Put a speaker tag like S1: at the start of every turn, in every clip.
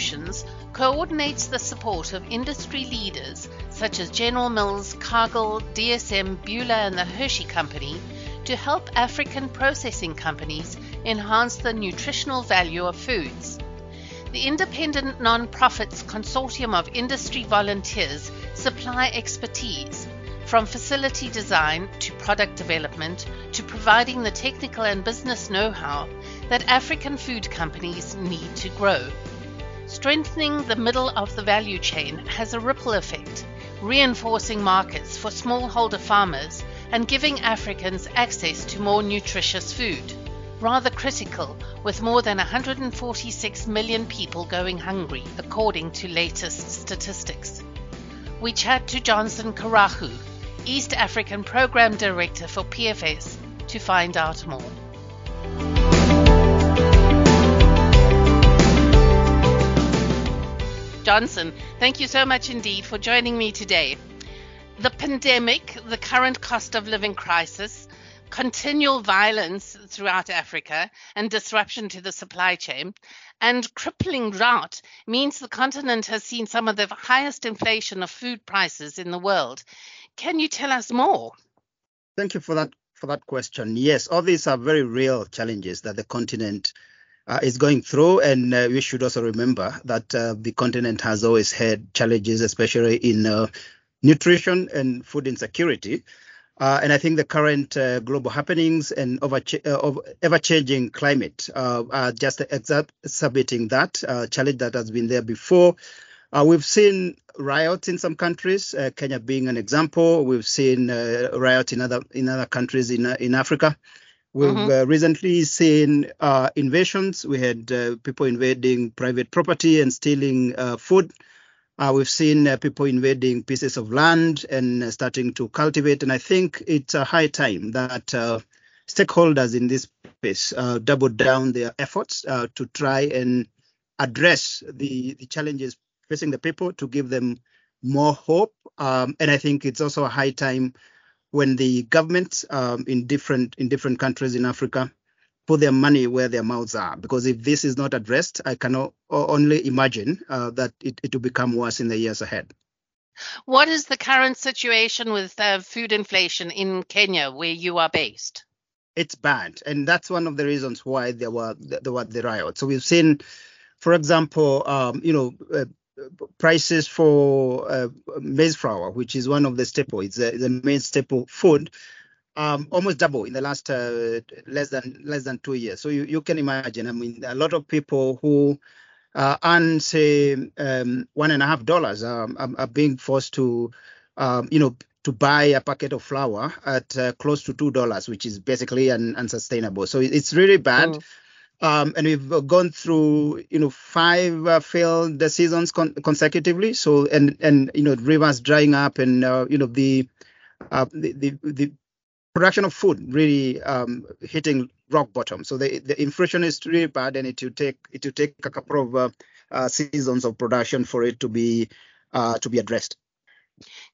S1: Solutions coordinates the support of industry leaders such as General Mills, Cargill, DSM, Bühler, and the Hershey Company to help African processing companies enhance the nutritional value of foods. The independent non-profits consortium of industry volunteers supply expertise from facility design to product development to providing the technical and business know-how that African food companies need to grow. Strengthening the middle of the value chain has a ripple effect, reinforcing markets for smallholder farmers and giving Africans access to more nutritious food. Rather critical, with more than 146 million people going hungry, according to latest statistics. We chat to Johnson Karahu, East African Program Director for PFS, to find out more. Johnson, thank you so much indeed for joining me today. The pandemic, the current cost of living crisis, continual violence throughout Africa, and disruption to the supply chain, and crippling drought means the continent has seen some of the highest inflation of food prices in the world. Can you tell us more?
S2: Thank you for that for that question. Yes, all these are very real challenges that the continent uh, is going through, and uh, we should also remember that uh, the continent has always had challenges, especially in uh, nutrition and food insecurity. Uh, and I think the current uh, global happenings and over ever-changing climate are just exacerbating that challenge that has been there before. We've seen riots in some countries, Kenya being an example. We've seen uh, riots in other in other countries in in Africa. We've mm-hmm. Uh, recently seen uh, invasions. We had people invading private property and stealing food. we've seen people invading pieces of land and starting to cultivate. And I think it's a high time that stakeholders in this space double down their efforts to try and address the, the challenges facing the people to give them more hope. Um, and I think it's also a high time when the governments um, in different in different countries in Africa put their money where their mouths are. Because if this is not addressed, I can only imagine uh, that it, it will become worse in the years ahead.
S1: What is the current situation with uh, food inflation in Kenya, where you are based?
S2: It's bad, and that's one of the reasons why there were there were the riots. So we've seen, for example, um, you know, uh, prices for uh, maize flour, which is one of the staple, it's the main staple food, um, almost double in the last uh, less than less than two years. So you, you can imagine. I mean, a lot of people who uh, earn say um, one and a half dollars um, are, being forced to, um, you know, to buy a packet of flour at uh, close to two dollars, which is basically un- unsustainable. So it's really bad. Mm. Um, and we've gone through, you know, five uh, failed seasons con- consecutively. So, and and you know, rivers drying up, and uh, you know, the, uh, the, the the production of food really um, hitting rock bottom. So the the inflation is really bad, and it will take it will take a couple of uh, uh, seasons of production for it to be uh, to be addressed.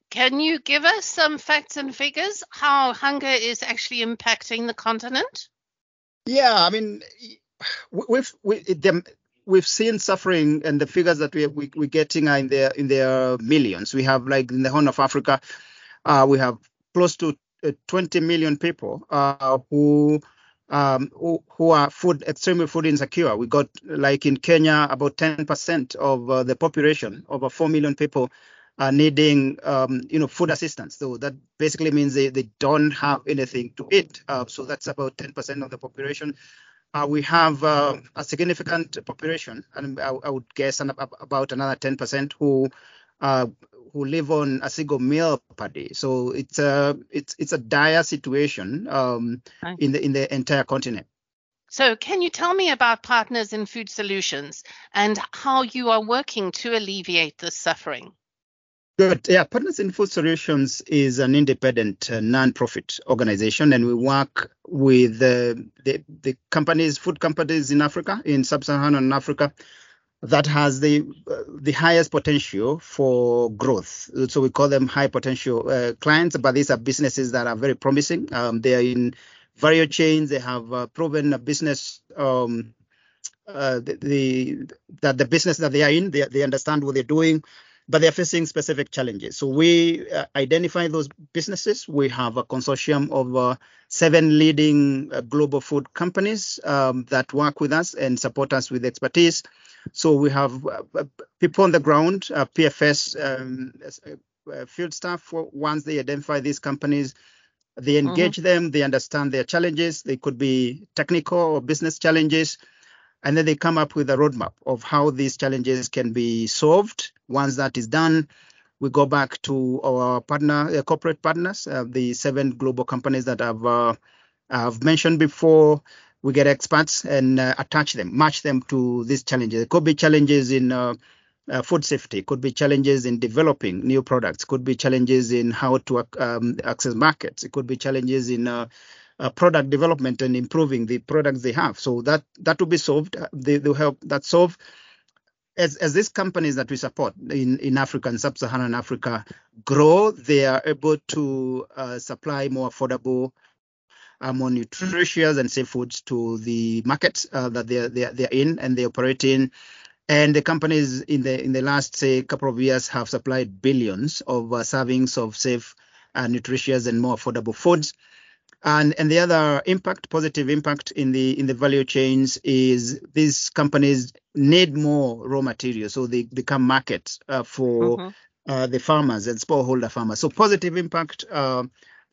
S1: Can you give us some facts and figures how hunger is actually impacting the continent?
S2: Yeah, I mean, we've we, them, we've seen suffering, and the figures that we, we we're getting are in their in their millions. We have like in the Horn of Africa, uh, we have close to uh, 20 million people uh, who. Um, who, who, are food extremely food insecure. We got like in Kenya about 10% of uh, the population, over 4 million people, are needing um, you know food assistance. So that basically means they, they don't have anything to eat. Uh, so that's about 10% of the population we have uh, a significant population, and I, I would guess an, about another 10% who uh, who live on a single meal per day. So it's a it's it's a dire situation um, in the in the entire continent.
S1: So, can you tell me about Partners in Food Solutions and how you are working to alleviate this suffering?
S2: Good. Yeah, Partners in Food Solutions is an independent uh, non-profit organization, and we work with uh, the the companies, food companies in Africa, in sub-Saharan Africa, that has the uh, the highest potential for growth. So we call them high potential uh, clients, but these are businesses that are very promising. Um, they are in value chains. They have uh, proven business um, uh, the, the, that the business that they are in, they, they understand what they're doing, but they're facing specific challenges. So we uh, identify those businesses. We have a consortium of uh, seven leading uh, global food companies um, that work with us and support us with expertise. So we have uh, uh, people on the ground, PFS um, field staff. Once they identify these companies, they mm-hmm. engage mm-hmm. them. They understand their challenges. They could be technical or business challenges and then they come up with a roadmap of how these challenges can be solved. Once that is done, we go back to our partner, uh, corporate partners, uh, the seven global companies that I've, uh, I've mentioned before. We get experts and uh, attach them, match them to these challenges. It could be challenges in uh, uh, food safety, could be challenges in developing new products, could be challenges in how to um, access markets, it could be challenges in uh, product development and improving the products they have. So that that will be solved. Uh, they will help that solve. As, as these companies that we support in, in Africa and sub-Saharan Africa grow, they are able to uh, supply more affordable, uh, more nutritious and safe foods to the markets uh, that they're, they're, they're in and they operate in. And the companies in the in the last say couple of years have supplied billions of uh, servings of safe, nutritious, and more affordable foods. And, and the other impact, positive impact in the in the value chains is these companies need more raw material, so they become markets uh, for mm-hmm. uh, the farmers and smallholder farmers. So positive impact uh,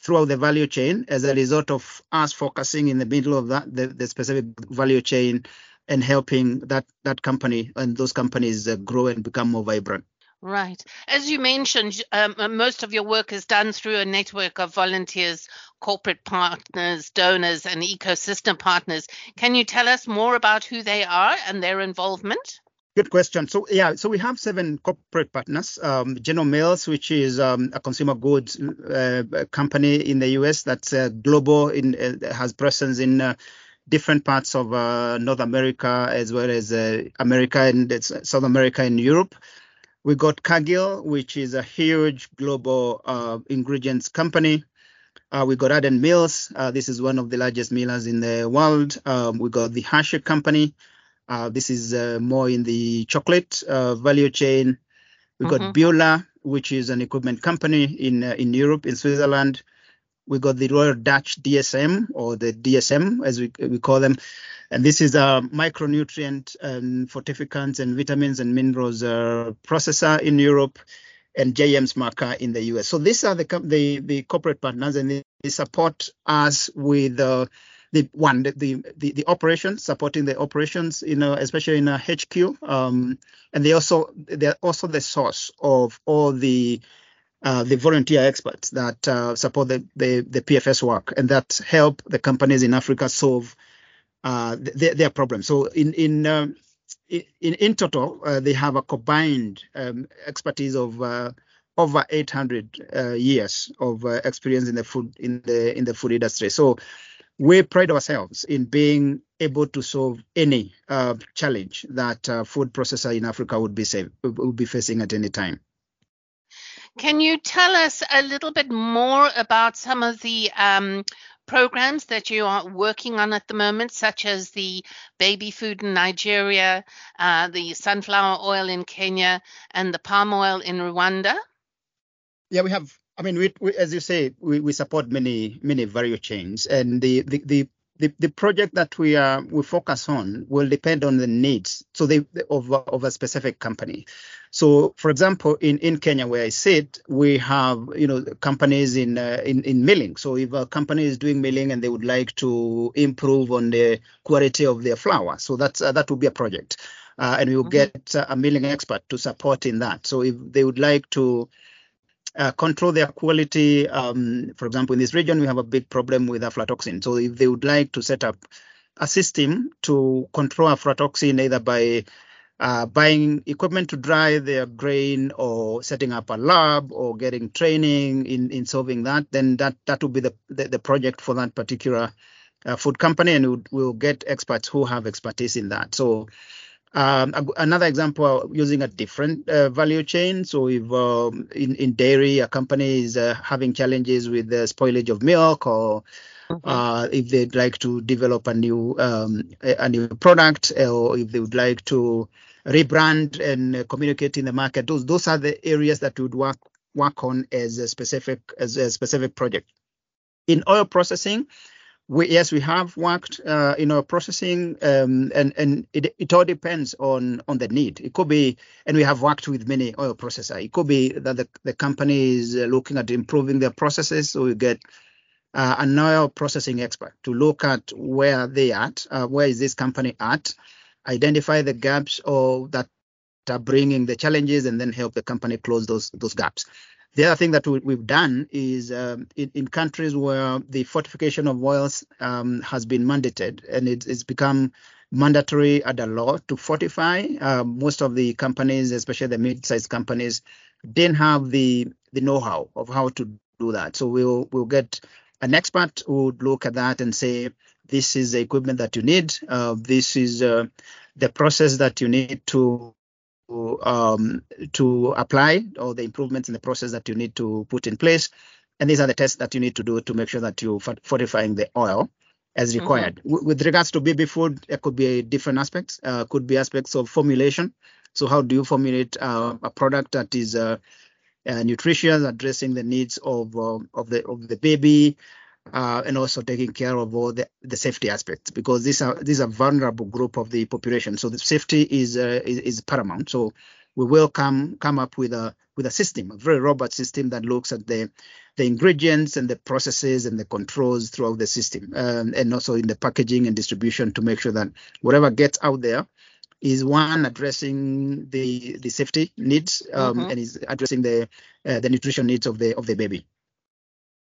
S2: throughout the value chain as a result of us focusing in the middle of that the, the specific value chain and helping that that company and those companies uh, grow and become more vibrant.
S1: Right. As you mentioned, um, uh, most of your work is done through a network of volunteers, corporate partners, donors, and ecosystem partners. Can you tell us more about who they are and their involvement?
S2: Good question. So yeah, so we have seven corporate partners. Um, General Mills, which is um, a consumer goods uh, company in the U.S. that's uh, global, in uh, has presence in uh, different parts of uh, North America as well as America and South America and Europe. We got Cargill, which is a huge global uh, ingredients company. Uh, we got Ardent Mills. Uh, this is one of the largest millers in the world. Um, we got the Hershey Company. Uh, this is uh, more in the chocolate uh, value chain. We got mm-hmm. Bühler, which is an equipment company in in Europe, in Switzerland. We got the Royal Dutch DSM or the DSM as we, we call them. And this is a micronutrient and fortificants and vitamins and minerals uh, processor in Europe and JM Smucker in the US. So these are the the, the corporate partners and they support us with uh, the one the, the the operations supporting the operations you know especially in a HQ um, and they also they're also the source of all the uh, the volunteer experts that uh, support the, the, the PFS work and that help the companies in Africa solve uh, their, their problems. So in in um, in, in total, uh, they have a combined um, expertise of uh, over 800 uh, years of experience in the food in the in the food industry. So we pride ourselves in being able to solve any challenge that food processor in Africa would be would be facing at any time.
S1: Can you tell us a little bit more about some of the um, programs that you are working on at the moment, such as the baby food in Nigeria, uh, the sunflower oil in Kenya, and the palm oil in Rwanda?
S2: Yeah, we have. I mean, we, we, as you say, we, we support many many value chains, and the, the, the the, the project that we are we focus on will depend on the needs so they of, of a specific company so for example in, in kenya where i sit we have you know companies in uh, in, in milling so if a company is doing milling and they would like to improve on the quality of their flour so that's uh, that would be a project uh, and we will mm-hmm. get uh, a milling expert to support in that so if they would like to uh, control their quality. Um, for example, in this region, we have a big problem with aflatoxin. So if they would like to set up a system to control aflatoxin either by uh, buying equipment to dry their grain or setting up a lab or getting training in, in solving that, then that, that would be the, the, the project for that particular uh, food company and we'll, we'll get experts who have expertise in that. So um, another example using a different uh, value chain. So if um, in, in dairy, a company is uh, having challenges with the spoilage of milk or. Uh, if they'd like to develop a new um, a, a, new product, or if they would like to rebrand and communicate in the market, those those are the areas that we would work work on as a specific as a specific project. In oil processing, we, yes, we have worked uh, in our processing, um, and and it, it all depends on on the need. It could be, and we have worked with many oil processors. It could be that the, the company is looking at improving their processes, so we get uh, an oil processing expert to look at where they at, uh, where is this company at, identify the gaps or that are bringing the challenges, and then help the company close those those gaps. The other thing that we, have done is um, in, in, countries where the fortification of oils um, has been mandated and it, it's become mandatory at under law to fortify. Uh, most of the companies, especially the mid-sized companies, didn't have the the know-how of how to do that. So we'll we'll get an expert would look at that and say, this is the equipment that you need. Uh, this is uh, the process that you need to um, to apply or the improvements in the process that you need to put in place. And these are the tests that you need to do to make sure that you're fortifying the oil as mm-hmm. required. Mm-hmm. with regards to baby food, it could be different aspects. Uh, could be aspects of formulation. So how do you formulate uh, a product that is uh, uh addressing the needs of uh, of the of the baby, uh, and also taking care of all the, the safety aspects because these are these are vulnerable group of the population. So the safety is, uh, is, is paramount. So we will come come up with a with a system, a very robust system that looks at the the ingredients and the processes and the controls throughout the system, um, and also in the packaging and distribution to make sure that whatever gets out there is one addressing the the safety needs um, mm-hmm. and is addressing the uh, the nutrition needs of the of the baby.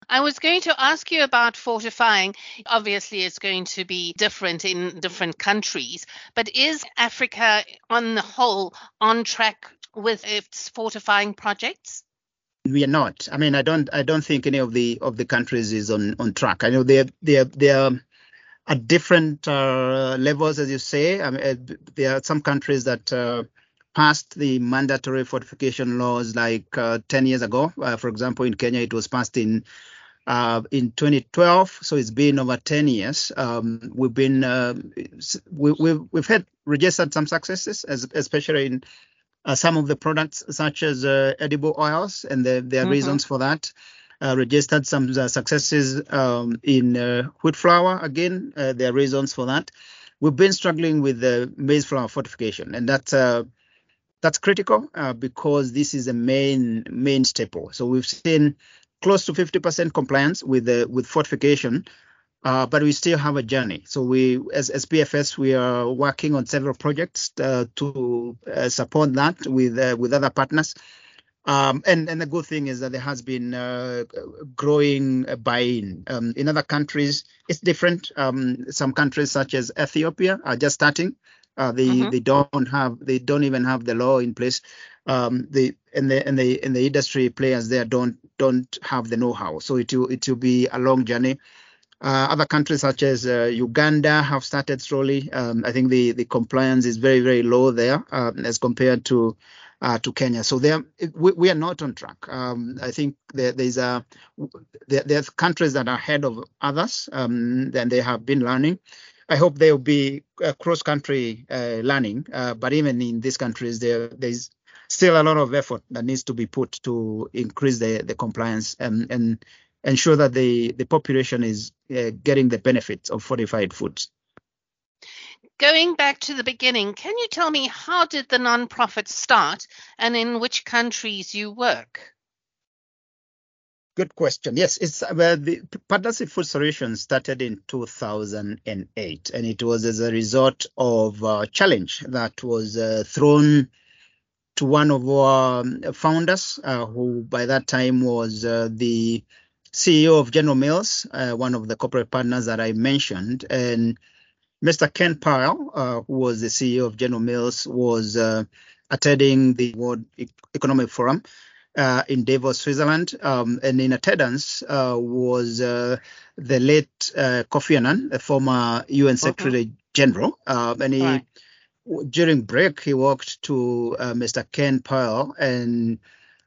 S1: I was going to ask you about fortifying. Obviously, it's going to be different in different countries, but is Africa on the whole on track with its fortifying projects?
S2: we are not. I mean, I don't. I don't think any of the of the countries is on on track. I know they're they're they're at different uh, levels, as you say. I mean, uh, there are some countries that uh, passed the mandatory fortification laws like uh, 10 years ago. Uh, for example, in Kenya, it was passed in uh, in 2012. So it's been over 10 years. Um, we've been we, we've we've had registered some successes, as, especially in uh, some of the products such as uh, edible oils, and there, there are mm-hmm. reasons for that. Uh, registered some uh, successes um, in wheat flour. Again, there are reasons for that. We've been struggling with the maize flour fortification, and that's that's critical because this is a main main staple. So we've seen close to 50% compliance with the with fortification, uh, but we still have a journey. So we, as, as we are working on several projects uh, to uh, support that with uh, with other partners. Um, and and the good thing is that there has been uh, growing buy-in. Um, in other countries, it's different. Um, some countries, such as Ethiopia, are just starting. Uh, they mm-hmm. they don't have they don't even have the law in place. Um, the and the and the and the industry players there don't don't have the know-how. So it will it will be a long journey. Uh, other countries such as uh, Uganda have started slowly. Um, I think the the compliance is very very low there uh, as compared to uh, to Kenya. So there we, we, are not on track. Um, I think there, there's a there, there's countries that are ahead of others um, and they have been learning. I hope there will be cross country uh, learning. Uh, but even in these countries, there there's still a lot of effort that needs to be put to increase the, the compliance and, and ensure that the, the population is uh, getting the benefits of fortified foods.
S1: Going back to the beginning, can you tell me how did the nonprofit start and in which countries you work?
S2: Good question. Yes, it's well, the Partners in Food Solutions started in 2008, and it was as a result of a challenge that was uh, thrown to one of our founders, uh, who by that time was uh, the CEO of General Mills, uh, one of the corporate partners that I mentioned, and Mr. Ken Powell, uh, who was the CEO of General Mills, was uh, attending the World Economic Forum uh, in Davos, Switzerland, um, and in attendance was the late Kofi Annan, a former UN Secretary uh-huh. General, and he. Right during break, he walked to uh, Mr. Ken Powell and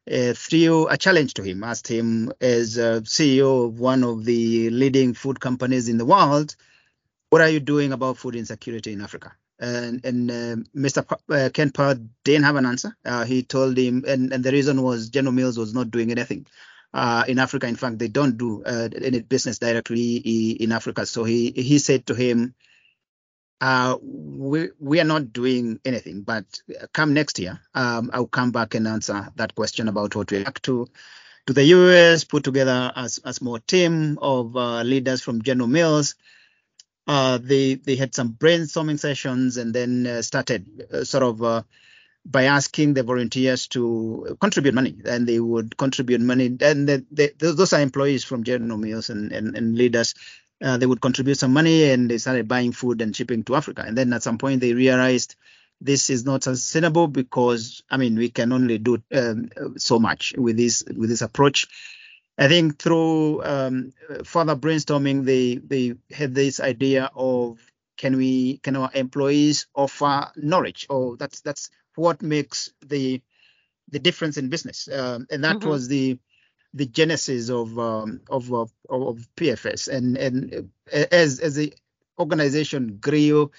S2: uh, threw a challenge to him, asked him as CEO of one of the leading food companies in the world, what are you doing about food insecurity in Africa? And, and Mr. P- uh, Ken Powell didn't have an answer. Uh, he told him, and, and the reason was General Mills was not doing anything uh, in Africa. In fact, they don't do uh, any business directly in Africa. So he he said to him, uh, we we are not doing anything, but come next year, um, I'll come back and answer that question about what we have to to the US, put together a, a small team of uh, leaders from General Mills. Uh, they they had some brainstorming sessions and then uh, started uh, sort of by asking the volunteers to contribute money, and they would contribute money. And those are employees from General Mills and, and, and leaders. Uh, they would contribute some money, and they started buying food and shipping to Africa. And then at some point, they realized this is not sustainable because I mean we can only do um, so much with this with this approach. I think through um, further brainstorming, they they had this idea of can we can our employees offer knowledge? Oh, that's that's what makes the the difference in business, um, and that mm-hmm. was the the genesis of um, of, of, of PFS. And and as as the organization grew,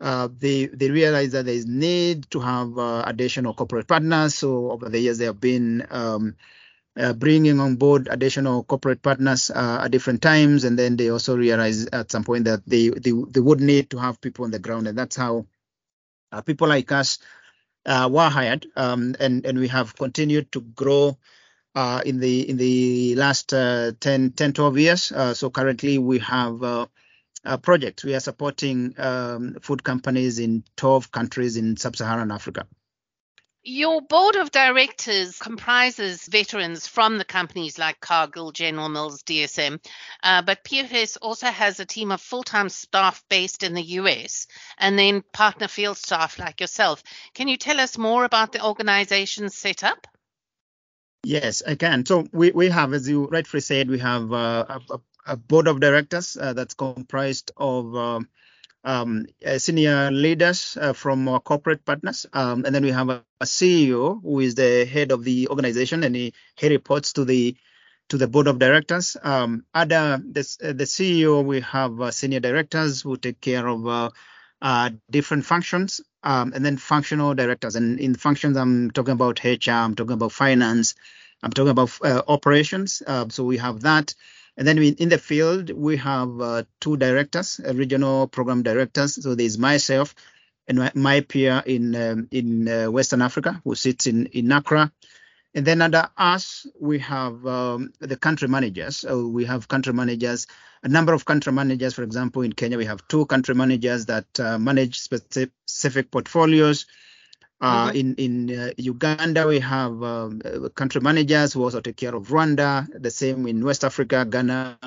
S2: uh, they they realized that there is need to have uh, additional corporate partners. So over the years, they have been um, uh, bringing on board additional corporate partners uh, at different times, and then they also realized at some point that they they, they would need to have people on the ground, and that's how uh, people like us uh, were hired, um, and and we have continued to grow uh, in the in the last uh, 10, 10, 12 years. Uh, so currently we have uh, project. We are supporting um, food companies in 12 countries in sub-Saharan Africa.
S1: Your board of directors comprises veterans from the companies like Cargill, General Mills, DSM, uh, but PFS also has a team of full time staff based in the US and then partner field staff like yourself. Can you tell us more about the organization's setup?
S2: Yes, I can. So we, we have, as you rightfully said, we have uh, a, a, board of directors uh, that's comprised of um, um, uh, senior leaders uh, from our corporate partners. Um, and then we have a, a, CEO who is the head of the organization and he, he reports to the to the board of directors. Um, other this, uh, the CEO, we have uh, senior directors who take care of uh, different functions, um, and then functional directors. And in functions, I'm talking about HR, I'm talking about finance, I'm talking about operations. so we have that. And then in the field, we have uh, two directors, uh, regional program directors. So there's myself and my, my peer in um, in uh, Western Africa, who sits in in Accra. And then under us, we have um, the country managers. So we have country managers, a number of country managers. For example, in Kenya, we have two country managers that uh, manage specific portfolios. Uh, mm-hmm. In in uh, Uganda, we have um, country managers who also take care of Rwanda. The same in West Africa, Ghana,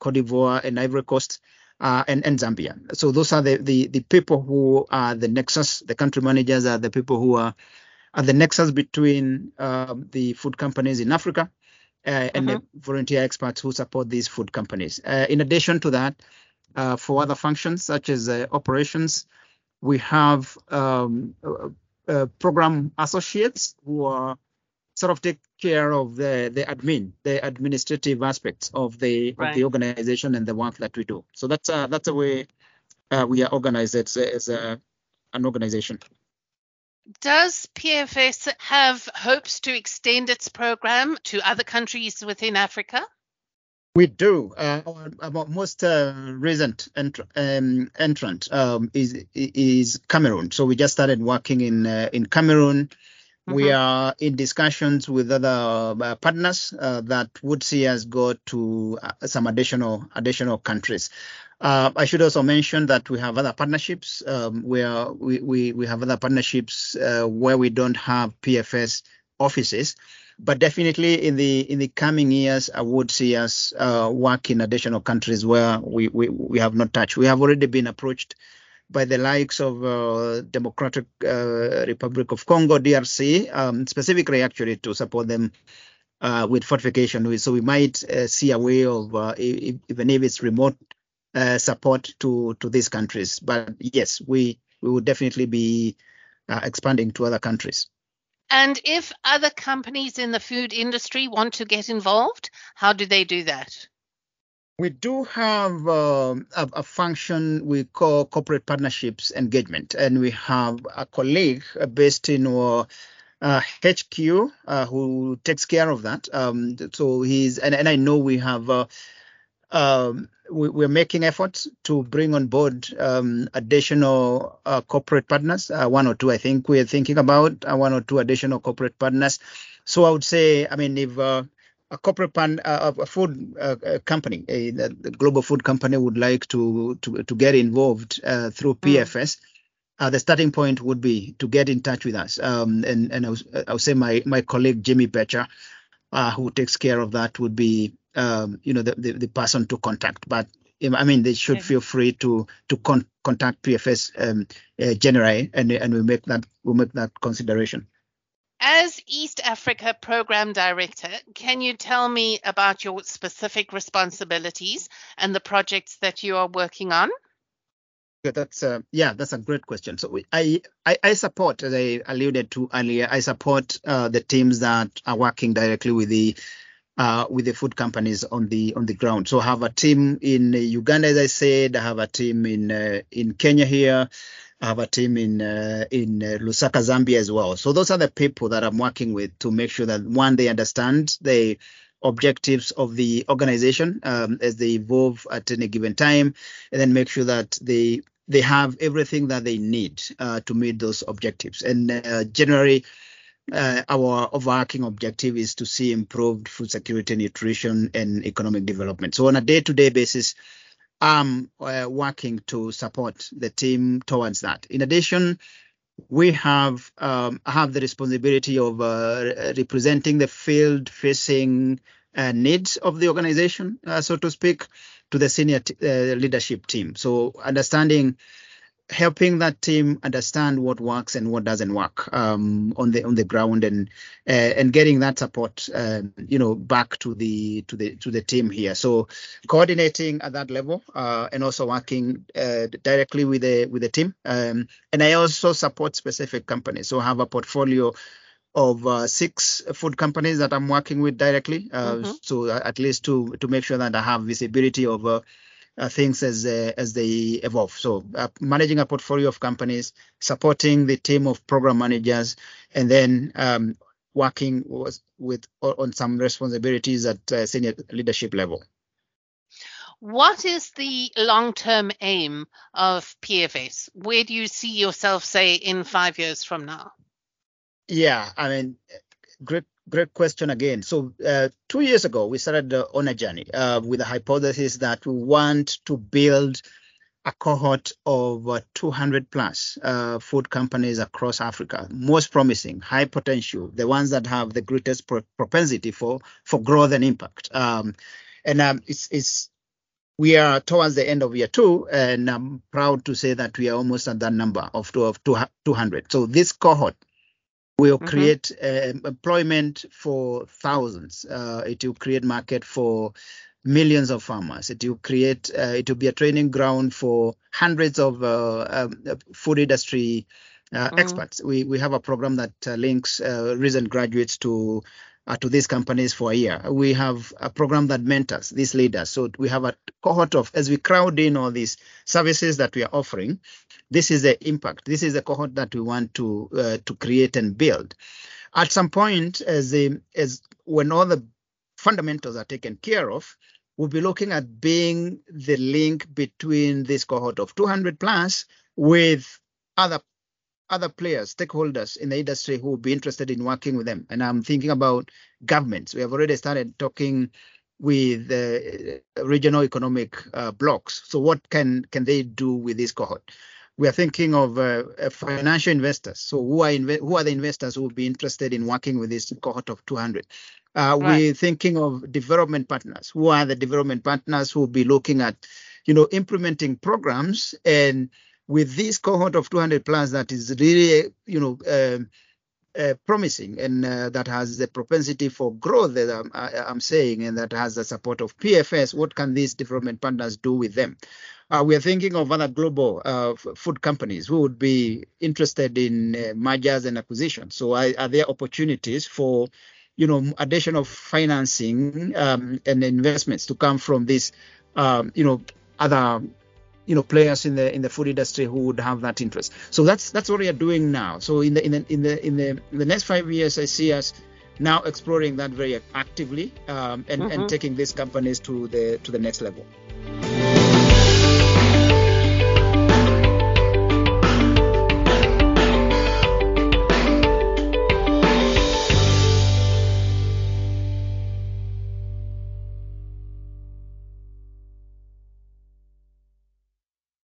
S2: Cote d'Ivoire, and Ivory Coast, uh, and and Zambia. So those are the, the the people who are the nexus. The country managers are the people who are are the nexus between um, the food companies in Africa uh, and mm-hmm. the volunteer experts who support these food companies. Uh, in addition to that, uh, for other functions such as operations, we have um, uh, program associates who are sort of take care of the the admin, the administrative aspects of the right. of the organization and the work that we do. So that's uh, that's the way uh, we are organized as, as a, an organization.
S1: Does PFS have hopes to extend its program to other countries within Africa?
S2: We do. Uh, our, most uh, recent ent- um, entrant um, is is Cameroon. So we just started working in uh, in Cameroon. Mm-hmm. We are in discussions with other uh, partners uh, that would see us go to uh, some additional additional countries. I should also mention that we have other partnerships um, where we, we, we have other partnerships where we don't have PFS offices but definitely in the in the coming years, I would see us uh, work in additional countries where we, we, we have not touched. We have already been approached by the likes of uh, Democratic uh, Republic of Congo, DRC, um, specifically actually to support them uh, with fortification. So we might uh, see a way of uh, even if it's remote support to to these countries. But yes, we we would definitely be expanding to other countries.
S1: And if other companies in the food industry want to get involved, how do they do that?
S2: We do have um, a, a, function we call corporate partnerships engagement, and we have a colleague based in our uh, HQ uh, who takes care of that. Um, so he's and, and I know we have uh, um, we, are making efforts to bring on board um, additional uh, corporate partners, uh, one or two. I think we're thinking about uh, one or two additional corporate partners. So I would say, I mean, if uh, a corporate pan, uh, a food uh, company, a, a, global food company, would like to to, to get involved through PFS. Mm. the starting point would be to get in touch with us, um, and and I would say my my colleague Jimmy Becher, who takes care of that, would be um, you know the, the, the, person to contact. But I mean, they should feel free to to con- contact PFS um, uh, generally, and and we make that we make that consideration.
S1: As East Africa Program Director, can you tell me about your specific responsibilities and the projects that you are working on?
S2: That's uh, yeah, that's a great question. So I, I, I support, as I alluded to earlier, I support uh, the teams that are working directly with the uh, with the food companies on the on the ground. So I have a team in Uganda, as I said. I have a team in uh, in Kenya here. I have a team in uh, in uh, Lusaka, Zambia as well. So those are the people that I'm working with to make sure that one they understand the objectives of the organization um, as they evolve at any given time, and then make sure that they they have everything that they need uh, to meet those objectives. And uh, generally uh, our overarching objective is to see improved food security, nutrition, and economic development. So on a day-to-day basis, I'm uh, working to support the team towards that. In addition, we have um, have the responsibility of uh, representing the field-facing uh, needs of the organization, so to speak, to the senior t- uh, leadership team. So understanding helping that team understand what works and what doesn't work um, on the on the ground and uh, and getting that support uh, you know back to the to the to the team here so coordinating at that level uh, and also working uh, directly with the with the team um, and I also support specific companies so have a portfolio of uh, six food companies that I'm working with directly uh, mm-hmm. so at least to to make sure that I have visibility of uh, things as uh, as they evolve. So uh, managing a portfolio of companies, supporting the team of program managers, and then um, working with, with on some responsibilities at uh, senior leadership level.
S1: What is the long-term aim of PFS? Where do you see yourself, say, in five years from now?
S2: Yeah, I mean, great great question again. So uh, two years ago, we started on a journey uh, with a hypothesis that we want to build a cohort of uh, 200 plus uh, food companies across Africa, most promising, high potential, the ones that have the greatest pro- propensity for for growth and impact. Um, and um, it's, it's we are towards the end of year two, and I'm proud to say that we are almost at that number of, of 200. So this cohort will mm-hmm. create uh, employment for thousands. Uh, it will create market for millions of farmers. It will create. Uh, it will be a training ground for hundreds of uh, um, food industry uh, mm-hmm. experts. We we have a program that uh, links recent graduates to uh, to these companies for a year. We have a program that mentors these leaders. So we have a cohort of, as we crowd in all these services that we are offering, this is the impact. This is the cohort that we want to uh, to create and build. At some point, as the as when all the fundamentals are taken care of, we'll be looking at being the link between this cohort of 200 plus with other other players, stakeholders in the industry who will be interested in working with them. And I'm thinking about governments. We have already started talking with uh, regional economic uh, blocks. So what can can they do with this cohort? We are thinking of uh, financial investors. So who are inv- who are the investors who will be interested in working with this cohort of 200? Uh, right. We're thinking of development partners. Who are the development partners who will be looking at, you know, implementing programs and with this cohort of 200 plus that is really, you know, um, uh, promising and uh, that has the propensity for growth that I'm, I, am saying and that has the support of PFS, what can these development partners do with them? Uh, we are thinking of other global uh, food companies who would be interested in uh, mergers and acquisitions. So, are, are, there opportunities for, you know, additional financing um, and investments to come from these, um, you know, other, you know, players in the in the food industry who would have that interest? So that's that's what we are doing now. So in the in the in the in the, in the next five years, I see us now exploring that very actively um, and, mm-hmm. and taking these companies to the to the next level.